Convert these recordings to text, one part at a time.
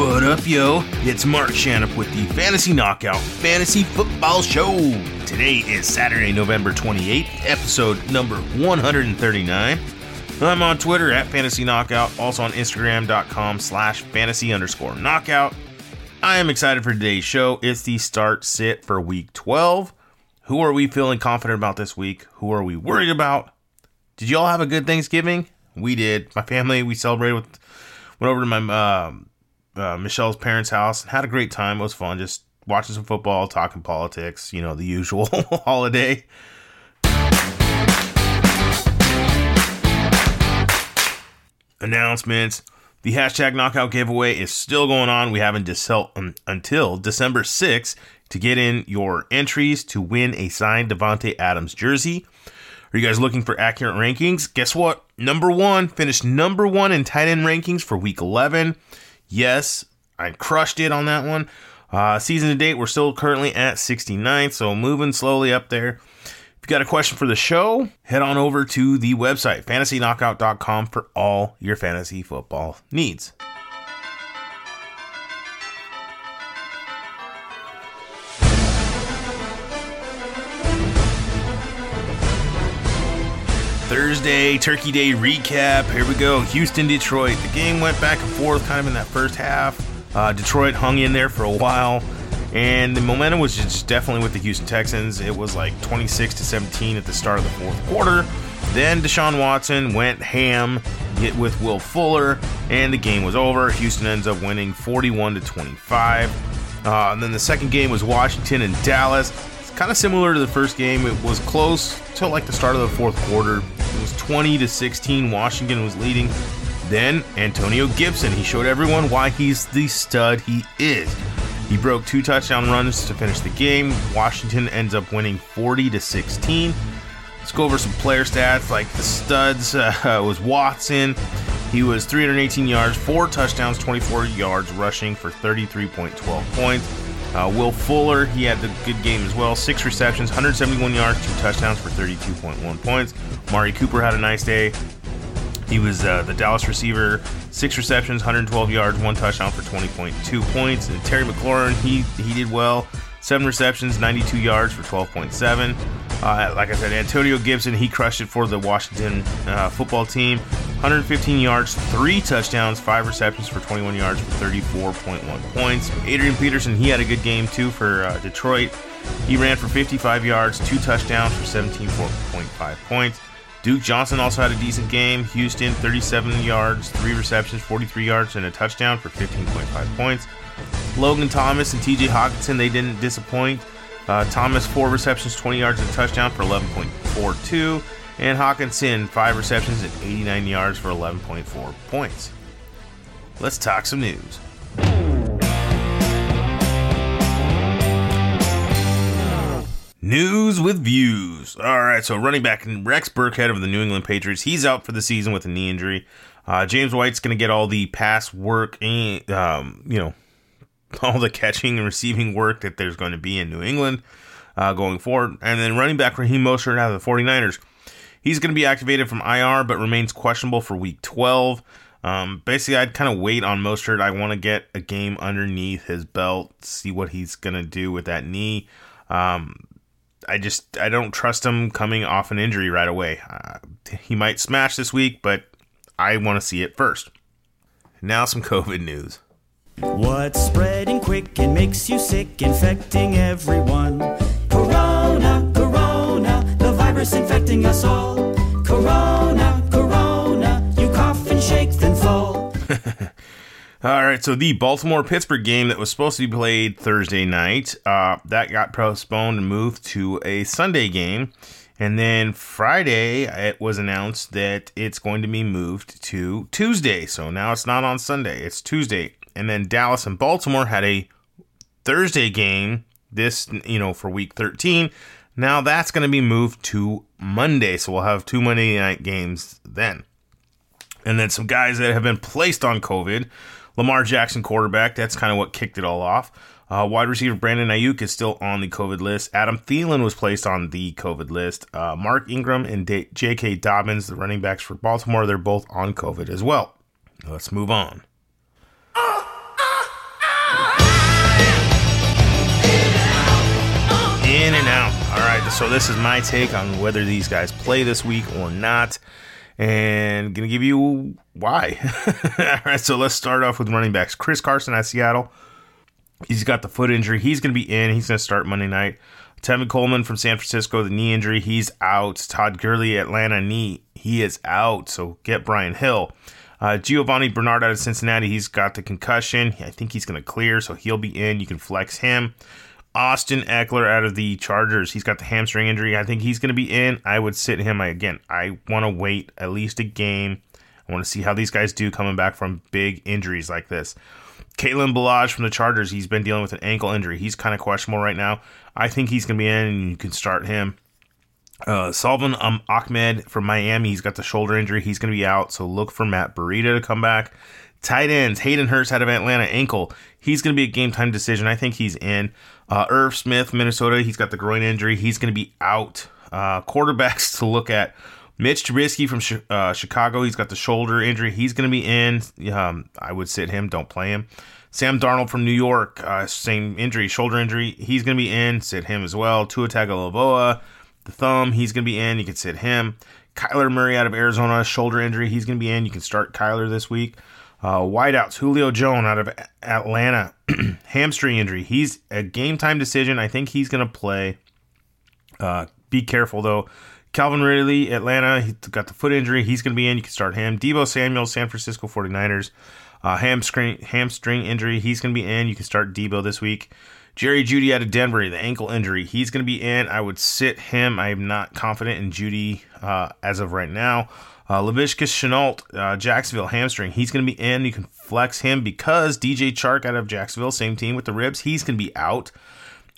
What up, yo? It's Mark Shannon with the Fantasy Knockout Fantasy Football Show. Today is Saturday, November 28th, episode number 139. I'm on Twitter at Fantasy Knockout, also on Instagram.com slash fantasy underscore knockout. I am excited for today's show. It's the start sit for week 12. Who are we feeling confident about this week? Who are we worried about? Did you all have a good Thanksgiving? We did. My family, we celebrated with, went over to my, um, uh, Michelle's parents' house and had a great time. It was fun just watching some football, talking politics, you know, the usual holiday. Announcements. The hashtag knockout giveaway is still going on. We have um, until December 6th to get in your entries to win a signed Davante Adams jersey. Are you guys looking for accurate rankings? Guess what? Number one, finished number one in tight end rankings for week 11. Yes, I crushed it on that one. Uh, season to date, we're still currently at 69, so moving slowly up there. If you got a question for the show, head on over to the website, fantasyknockout.com, for all your fantasy football needs. Thursday, Turkey Day recap. Here we go. Houston, Detroit. The game went back and forth kind of in that first half. Uh, Detroit hung in there for a while, and the momentum was just definitely with the Houston Texans. It was like 26 to 17 at the start of the fourth quarter. Then Deshaun Watson went ham hit with Will Fuller, and the game was over. Houston ends up winning 41 to 25. Uh, and then the second game was Washington and Dallas It's kind of similar to the first game. It was close till like the start of the fourth quarter. Was 20 to 16. Washington was leading. Then Antonio Gibson, he showed everyone why he's the stud he is. He broke two touchdown runs to finish the game. Washington ends up winning 40 to 16. Let's go over some player stats. Like the studs uh, was Watson. He was 318 yards, four touchdowns, 24 yards rushing for 33.12 points. Uh, Will Fuller, he had the good game as well. Six receptions, 171 yards, two touchdowns for 32.1 points. Mari Cooper had a nice day. He was uh, the Dallas receiver, six receptions, 112 yards, one touchdown for 20.2 points. And Terry McLaurin, he he did well, seven receptions, 92 yards for 12.7. Uh, like I said, Antonio Gibson, he crushed it for the Washington uh, football team. 115 yards, three touchdowns, five receptions for 21 yards for 34.1 points. Adrian Peterson, he had a good game too for uh, Detroit. He ran for 55 yards, two touchdowns for 17.5 points. Duke Johnson also had a decent game. Houston, 37 yards, three receptions, 43 yards, and a touchdown for 15.5 points. Logan Thomas and TJ Hockenson, they didn't disappoint. Uh, Thomas, four receptions, 20 yards, and a touchdown for 11.42. And Hockenson, five receptions and 89 yards for 11.4 points. Let's talk some news. News with views. All right, so running back Rex Burkhead of the New England Patriots, he's out for the season with a knee injury. Uh, James White's going to get all the pass work, and, um, you know, all the catching and receiving work that there's going to be in New England uh, going forward. And then running back Raheem Mostert out of the 49ers. He's going to be activated from IR, but remains questionable for week 12. Um, basically, I'd kind of wait on Mostert. I want to get a game underneath his belt, see what he's going to do with that knee. Um, I just I don't trust him coming off an injury right away. Uh, he might smash this week, but I want to see it first. Now some COVID news. What's spreading quick and makes you sick, infecting everyone? Virus infecting us all. Corona, corona, you cough and shake, then fall. All right, so the Baltimore Pittsburgh game that was supposed to be played Thursday night, uh, that got postponed and moved to a Sunday game. And then Friday, it was announced that it's going to be moved to Tuesday. So now it's not on Sunday, it's Tuesday and then Dallas and Baltimore had a Thursday game this you know for week 13. Now that's going to be moved to Monday, so we'll have two Monday night games then. And then some guys that have been placed on COVID. Lamar Jackson, quarterback, that's kind of what kicked it all off. Uh, wide receiver Brandon Aiyuk is still on the COVID list. Adam Thielen was placed on the COVID list. Uh, Mark Ingram and D- J.K. Dobbins, the running backs for Baltimore, they're both on COVID as well. Let's move on. In and out. Right, so this is my take on whether these guys play this week or not, and gonna give you why. All right, so let's start off with running backs. Chris Carson at Seattle. He's got the foot injury. He's gonna be in. He's gonna start Monday night. Tevin Coleman from San Francisco, the knee injury. He's out. Todd Gurley, Atlanta knee. He is out. So get Brian Hill. Uh, Giovani Bernard out of Cincinnati, he's got the concussion. I think he's going to clear, so he'll be in. You can flex him. Austin Ekeler out of the Chargers, he's got the hamstring injury. I think he's going to be in. I would sit him. I, again, I want to wait at least a game. I want to see how these guys do coming back from big injuries like this. Kalen Ballage from the Chargers, he's been dealing with an ankle injury. He's kind of questionable right now. I think he's going to be in, and you can start him. Uh, Salvon um, Ahmed from Miami, he's got the shoulder injury. He's going to be out, so look for Matt Breida to come back. Tight ends, Hayden Hurst out of Atlanta, ankle. He's going to be a game time decision. I think he's in. Uh, Irv Smith, Minnesota, he's got the groin injury. He's going to be out. Uh, quarterbacks to look at. Mitch Trubisky from uh, Chicago, he's got the shoulder injury. He's going to be in. Um, I would sit him. Don't play him. Sam Darnold from New York, uh, same injury, shoulder injury. He's going to be in. Sit him as well. Tua Tagovailoa the thumb. He's going to be in. You can sit him. Kyler Murray out of Arizona, shoulder injury. He's going to be in. You can start Kyler this week. Uh, wideouts, Julio Jones out of Atlanta, hamstring injury. He's a game time decision. I think he's going to play. Uh, be careful though. Calvin Ridley, Atlanta, he got the foot injury. He's going to be in. You can start him. Deebo Samuel, San Francisco 49ers, uh, hamstring hamstring injury. He's going to be in. You can start Deebo this week. Jerry Jeudy out of Denver, the ankle injury. He's going to be in. I would sit him. I am not confident in Jeudy uh, as of right now. Uh, Laviska Shenault, uh, Jacksonville hamstring. He's going to be in. You can flex him because DJ Chark out of Jacksonville, same team with the ribs. He's going to be out.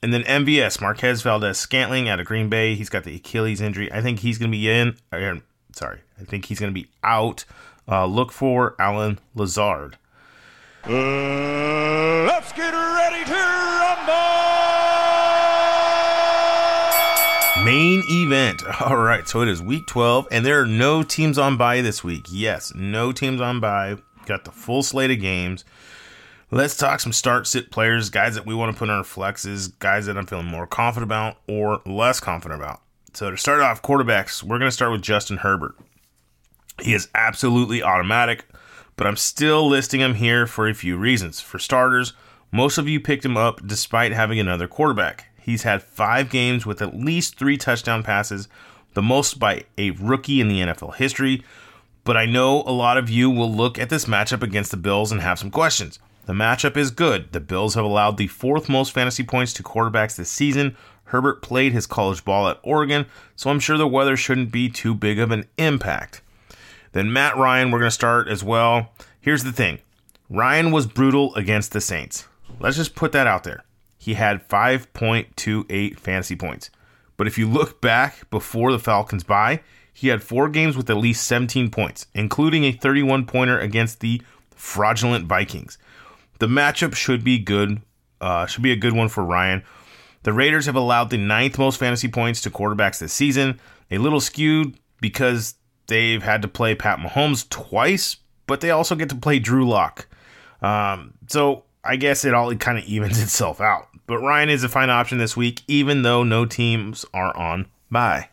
And then MVS, Marquez Valdes-Scantling out of Green Bay. He's got the Achilles injury. I think he's going to be in. Uh, sorry, I think he's going to be out. Uh, look for Allen Lazard. Uh, let's get ready to rumble! Main event. All right, so it is week 12, and there are no teams on bye this week. Yes, no teams on bye. Got the full slate of games. Let's talk some start sit players, guys that we want to put in our flexes, guys that I'm feeling more confident about or less confident about. So to start off, quarterbacks, we're going to start with Justin Herbert. He is absolutely automatic but I'm still listing him here for a few reasons. For starters, most of you picked him up despite having another quarterback. He's had five games with at least three touchdown passes, the most by a rookie in the NFL history. But I know a lot of you will look at this matchup against the Bills and have some questions. The matchup is good. The Bills have allowed the fourth most fantasy points to quarterbacks this season. Herbert played his college ball at Oregon, so I'm sure the weather shouldn't be too big of an impact. Then Matt Ryan, we're going to start as well. Here's the thing Ryan was brutal against the Saints. Let's just put that out there. He had 5.28 fantasy points. But if you look back before the Falcons bye, he had four games with at least 17 points, including a 31 pointer against the fraudulent Vikings. The matchup should be good, uh, should be a good one for Ryan. The Raiders have allowed the ninth most fantasy points to quarterbacks this season, a little skewed because they've had to play Pat Mahomes twice, but they also get to play Drew Lock. Um, so I guess it all kind of evens itself out. But Ryan is a fine option this week, even though no teams are on bye.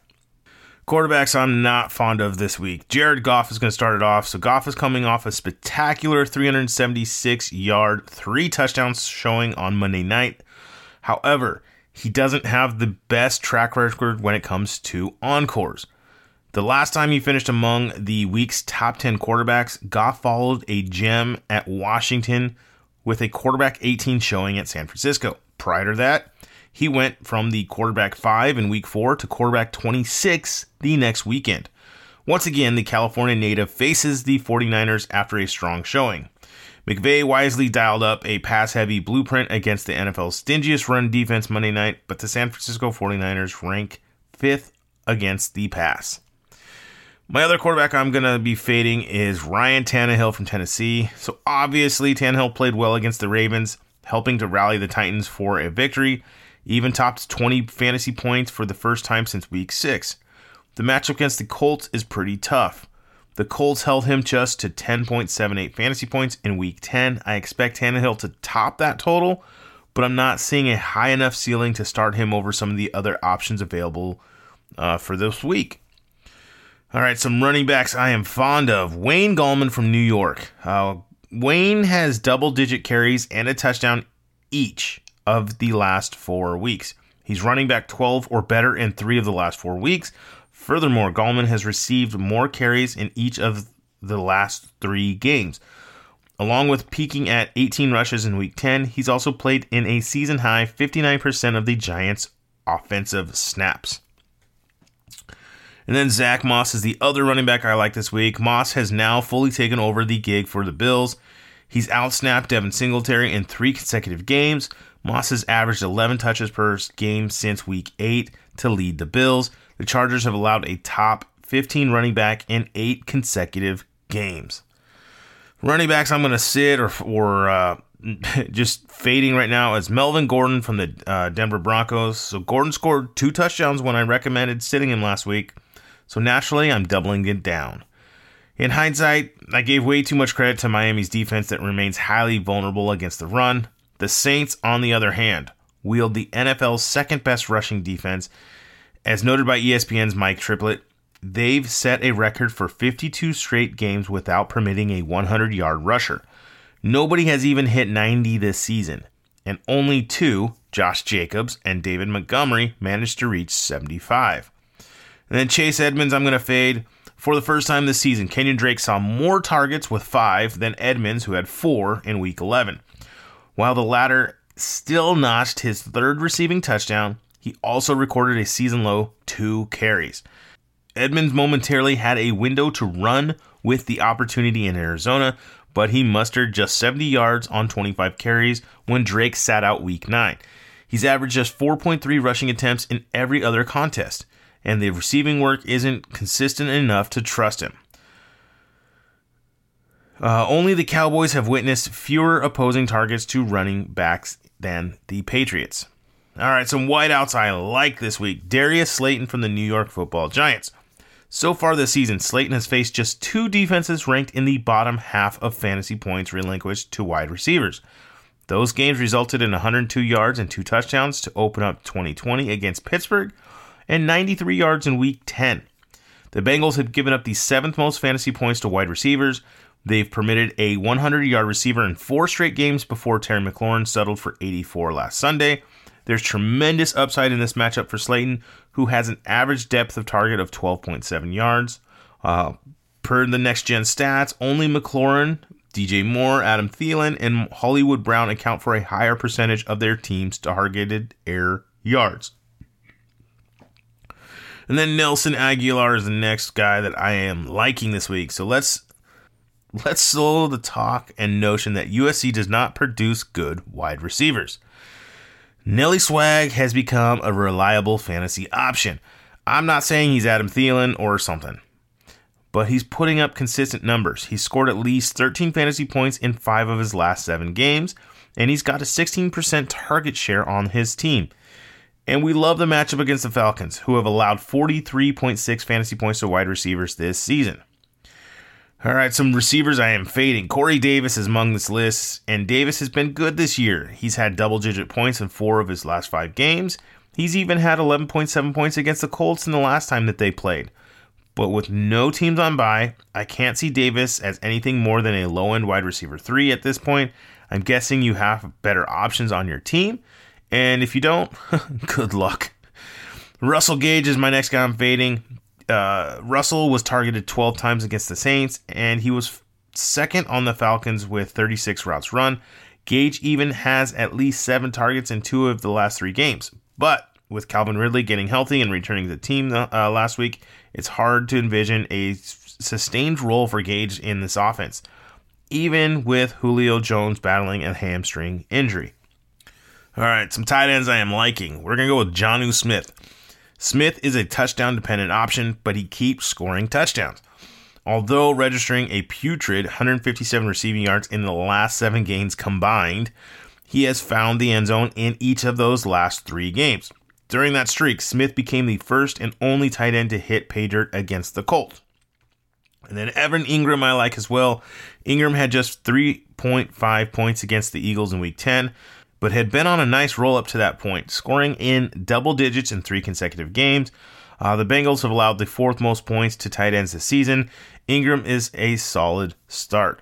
Quarterbacks I'm not fond of this week. Jared Goff is going to start it off. So Goff is coming off a spectacular 376 yard, three touchdowns showing on Monday night. However, he doesn't have the best track record when it comes to encores. The last time he finished among the week's top 10 quarterbacks, Goff followed a gem at Washington with a quarterback 18 showing at San Francisco. Prior to that, he went from the quarterback 5 in week 4 to quarterback 26 the next weekend. Once again, the California native faces the 49ers after a strong showing. McVay wisely dialed up a pass heavy blueprint against the NFL's stingiest run defense Monday night, but the San Francisco 49ers rank fifth against the pass. My other quarterback I'm going to be fading is Ryan Tannehill from Tennessee. So obviously, Tannehill played well against the Ravens, helping to rally the Titans for a victory. Even topped 20 fantasy points for the first time since week 6. The matchup against the Colts is pretty tough. The Colts held him just to 10.78 fantasy points in week 10. I expect Tannehill to top that total, but I'm not seeing a high enough ceiling to start him over some of the other options available uh, for this week. All right, some running backs I am fond of. Wayne Gallman from New York. Uh, Wayne has double digit carries and a touchdown each of the last four weeks. He's running back 12 or better in three of the last four weeks. Furthermore, Gallman has received more carries in each of the last three games. Along with peaking at 18 rushes in week 10, he's also played in a season high 59% of the Giants' offensive snaps. And then Zach Moss is the other running back I like this week. Moss has now fully taken over the gig for the Bills. He's outsnapped Devin Singletary in three consecutive games. Moss has averaged 11 touches per game since week 8 to lead the Bills. The Chargers have allowed a top 15 running back in eight consecutive games. Running backs, I'm going to sit or, or uh, just fading right now is Melvin Gordon from the uh, Denver Broncos. So Gordon scored two touchdowns when I recommended sitting him last week. So naturally, I'm doubling it down. In hindsight, I gave way too much credit to Miami's defense that remains highly vulnerable against the run. The Saints, on the other hand, wield the NFL's second best rushing defense. As noted by ESPN's Mike Triplett, they've set a record for 52 straight games without permitting a 100 yard rusher. Nobody has even hit 90 this season, and only two, Josh Jacobs and David Montgomery, managed to reach 75. And then Chase Edmonds, I'm going to fade. For the first time this season, Kenyon Drake saw more targets with five than Edmonds, who had four in week 11. While the latter still notched his third receiving touchdown, he also recorded a season low two carries. Edmonds momentarily had a window to run with the opportunity in Arizona, but he mustered just 70 yards on 25 carries when Drake sat out week 9. He's averaged just 4.3 rushing attempts in every other contest and the receiving work isn't consistent enough to trust him. Uh, only the Cowboys have witnessed fewer opposing targets to running backs than the Patriots. All right, some wideouts I like this week. Darius Slayton from the New York Football Giants. So far this season, Slayton has faced just two defenses ranked in the bottom half of fantasy points relinquished to wide receivers. Those games resulted in 102 yards and two touchdowns to open up 2020 against Pittsburgh and 93 yards in week 10. The Bengals have given up the seventh most fantasy points to wide receivers. They've permitted a 100 yard receiver in four straight games before Terry McLaurin settled for 84 last Sunday. There's tremendous upside in this matchup for Slayton, who has an average depth of target of 12.7 yards. Uh, per the next gen stats, only McLaurin, DJ Moore, Adam Thielen, and Hollywood Brown account for a higher percentage of their team's targeted air yards. And then Nelson Agholor is the next guy that I am liking this week. So let's let's slow the talk and notion that USC does not produce good wide receivers. Nelly Swag has become a reliable fantasy option. I'm not saying he's Adam Thielen or something, but he's putting up consistent numbers. He's scored at least 13 fantasy points in five of his last seven games, and he's got a 16% target share on his team. And we love the matchup against the Falcons, who have allowed 43.6 fantasy points to wide receivers this season. All right, some receivers I am fading. Corey Davis is among this list, and Davis has been good this year. He's had double digit points in four of his last five games. He's even had 11.7 points against the Colts in the last time that they played. But with no teams on by, I can't see Davis as anything more than a low end wide receiver three at this point. I'm guessing you have better options on your team. And if you don't, good luck. Russell Gage is my next guy I'm fading. Uh, Russell was targeted 12 times against the Saints, and he was second on the Falcons with 36 routes run. Gage even has at least seven targets in two of the last three games. But with Calvin Ridley getting healthy and returning to the team uh, last week, it's hard to envision a sustained role for Gage in this offense, even with Julio Jones battling a hamstring injury. All right, some tight ends I am liking. We're going to go with Jonnu Smith. Smith is a touchdown dependent option, but he keeps scoring touchdowns. Although registering a putrid 157 receiving yards in the last seven games combined, he has found the end zone in each of those last three games. During that streak, Smith became the first and only tight end to hit pay dirt against the Colts. And then Evan Engram, I like as well. Engram had just 3.5 points against the Eagles in week 10, but had been on a nice roll up to that point, scoring in double digits in three consecutive games. Uh, the Bengals have allowed the fourth most points to tight ends this season. Engram is a solid start.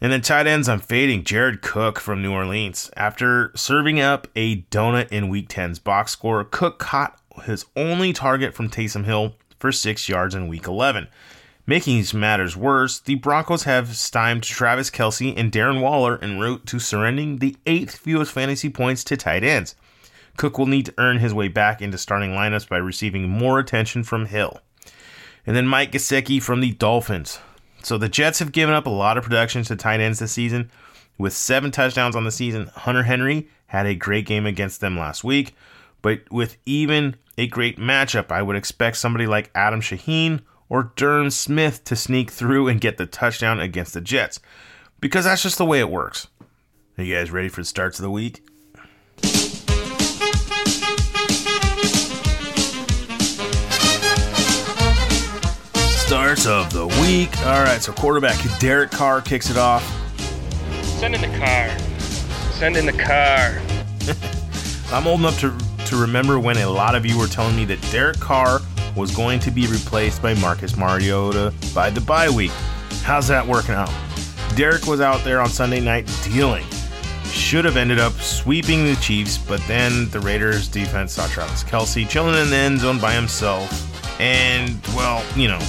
And then tight ends, I'm fading Jared Cook from New Orleans. After serving up a donut in Week 10's box score, Cook caught his only target from Taysom Hill for six yards in Week 11. Making matters worse, the Broncos have stymied Travis Kelce and Darren Waller en route to surrendering the eighth fewest fantasy points to tight ends. Cook will need to earn his way back into starting lineups by receiving more attention from Hill. And then Mike Gesicki from the Dolphins. So the Jets have given up a lot of production to tight ends this season. With seven touchdowns on the season, Hunter Henry had a great game against them last week. But with even a great matchup, I would expect somebody like Adam Shaheen or Durham Smythe to sneak through and get the touchdown against the Jets. Because that's just the way it works. Are you guys ready for the starts of the week? Starts of the week. All right, so quarterback Derek Carr kicks it off. Send in the car. Send in the car. I'm old enough to to remember when a lot of you were telling me that Derek Carr was going to be replaced by Marcus Mariota by the bye week. How's that working out? Derek was out there on Sunday night dealing. Should have ended up sweeping the Chiefs, but then the Raiders defense saw Travis Kelce chilling in the end zone by himself. And, well, you know,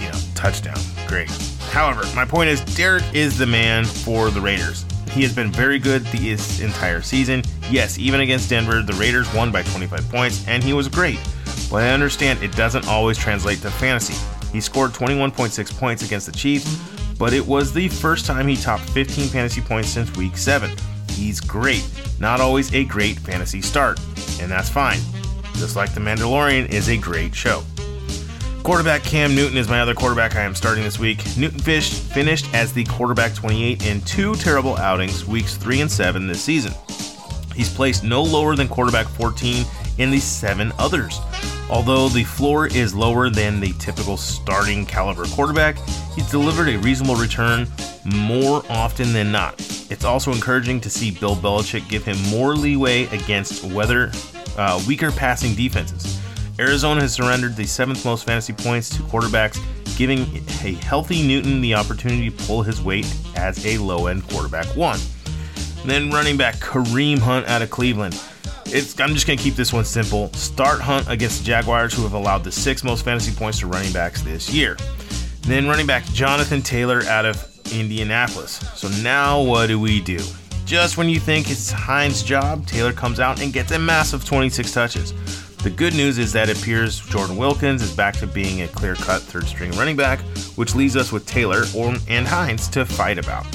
you know, touchdown. Great. However, my point is Derek is the man for the Raiders. He has been very good the entire season. Yes, even against Denver, the Raiders won by 25 points, and he was great. But I understand it doesn't always translate to fantasy. He scored 21.6 points against the Chiefs, but it was the first time he topped 15 fantasy points since week 7. He's great, not always a great fantasy start, and that's fine. Just like The Mandalorian is a great show. Quarterback Cam Newton is my other quarterback I am starting this week. Newton Fish finished as the quarterback 28 in two terrible outings, weeks 3 and 7 this season. He's placed no lower than quarterback 14 in the seven others. Although the floor is lower than the typical starting caliber quarterback, he's delivered a reasonable return more often than not. It's also encouraging to see Bill Belichick give him more leeway against weather, uh, weaker passing defenses. Arizona has surrendered the seventh most fantasy points to quarterbacks, giving a healthy Newton the opportunity to pull his weight as a low end quarterback one. Then running back Kareem Hunt out of Cleveland. It's, I'm just going to keep this one simple. Start Hunt against the Jaguars, who have allowed the sixth most fantasy points to running backs this year. Then running back Jonathan Taylor out of Indianapolis. So now what do we do? Just when you think it's Hines' job, Taylor comes out and gets a massive 26 touches. The good news is that it appears Jordan Wilkins is back to being a clear cut third string running back, which leaves us with Taylor or, and Hines to fight about.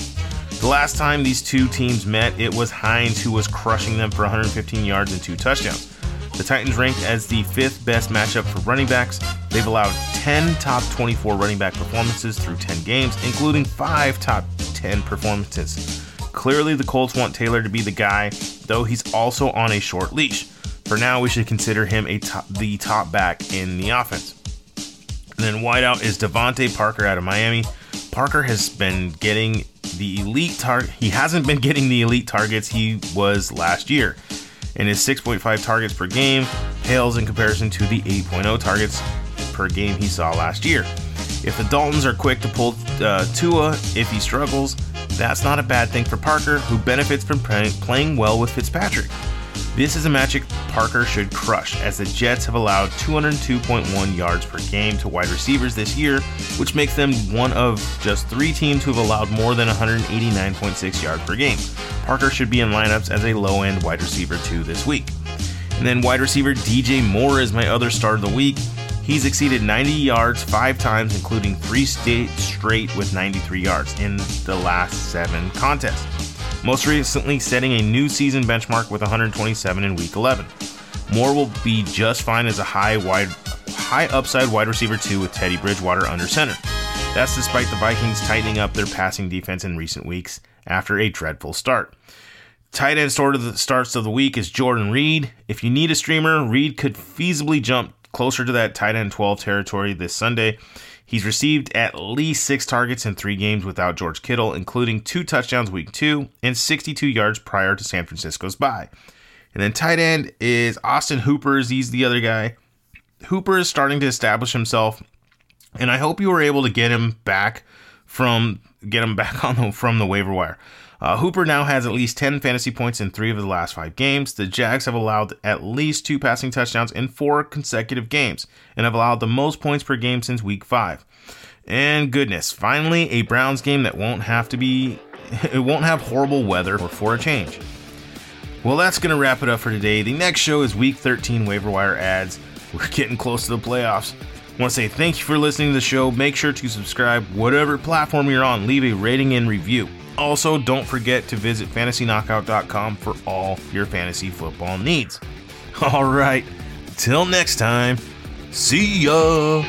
The last time these two teams met, it was Hines who was crushing them for 115 yards and two touchdowns. The Titans ranked as the fifth best matchup for running backs. They've allowed 10 top 24 running back performances through 10 games, including five top 10 performances. Clearly, the Colts want Taylor to be the guy, though he's also on a short leash. For now, we should consider him a top, the top back in the offense. And then wideout is DeVante Parker out of Miami. Parker has been getting the elite target. He hasn't been getting the elite targets he was last year, and his 6.5 targets per game pales in comparison to the 8.0 targets per game he saw last year. If the Daltons are quick to pull uh, Tua if he struggles, that's not a bad thing for Parker, who benefits from play- playing well with Fitzpatrick. This is a magic Parker should crush, as the Jets have allowed 202.1 yards per game to wide receivers this year, which makes them one of just three teams who have allowed more than 189.6 yards per game. Parker should be in lineups as a low end wide receiver two this week. And then wide receiver DJ Moore is my other start of the week. He's exceeded 90 yards five times, including three straight with 93 yards in the last seven contests most recently setting a new season benchmark with 127 in Week 11. Moore will be just fine as a high wide, high upside wide receiver two with Teddy Bridgewater under center. That's despite the Vikings tightening up their passing defense in recent weeks after a dreadful start. Tight end start of the starts of the week is Jordan Reed. If you need a streamer, Reed could feasibly jump closer to that tight end 12 territory this Sunday. He's received at least six targets in three games without George Kittle, including two touchdowns week two and 62 yards prior to San Francisco's bye. And then tight end is Austin Hooper. He's the other guy. Hooper is starting to establish himself, and I hope you were able to get him back from get him back on the, from the waiver wire. Uh, Hooper now has at least 10 fantasy points in three of the last five games. The Jags have allowed at least two passing touchdowns in four consecutive games and have allowed the most points per game since week five. And goodness, finally a Browns game that won't have to be, it won't have horrible weather for a change. Well, that's going to wrap it up for today. The next show is week 13 waiver wire ads. We're getting close to the playoffs. I want to say thank you for listening to the show. Make sure to subscribe, whatever platform you're on, leave a rating and review. Also, don't forget to visit fantasyknockout.com for all your fantasy football needs. All right, till next time, see ya.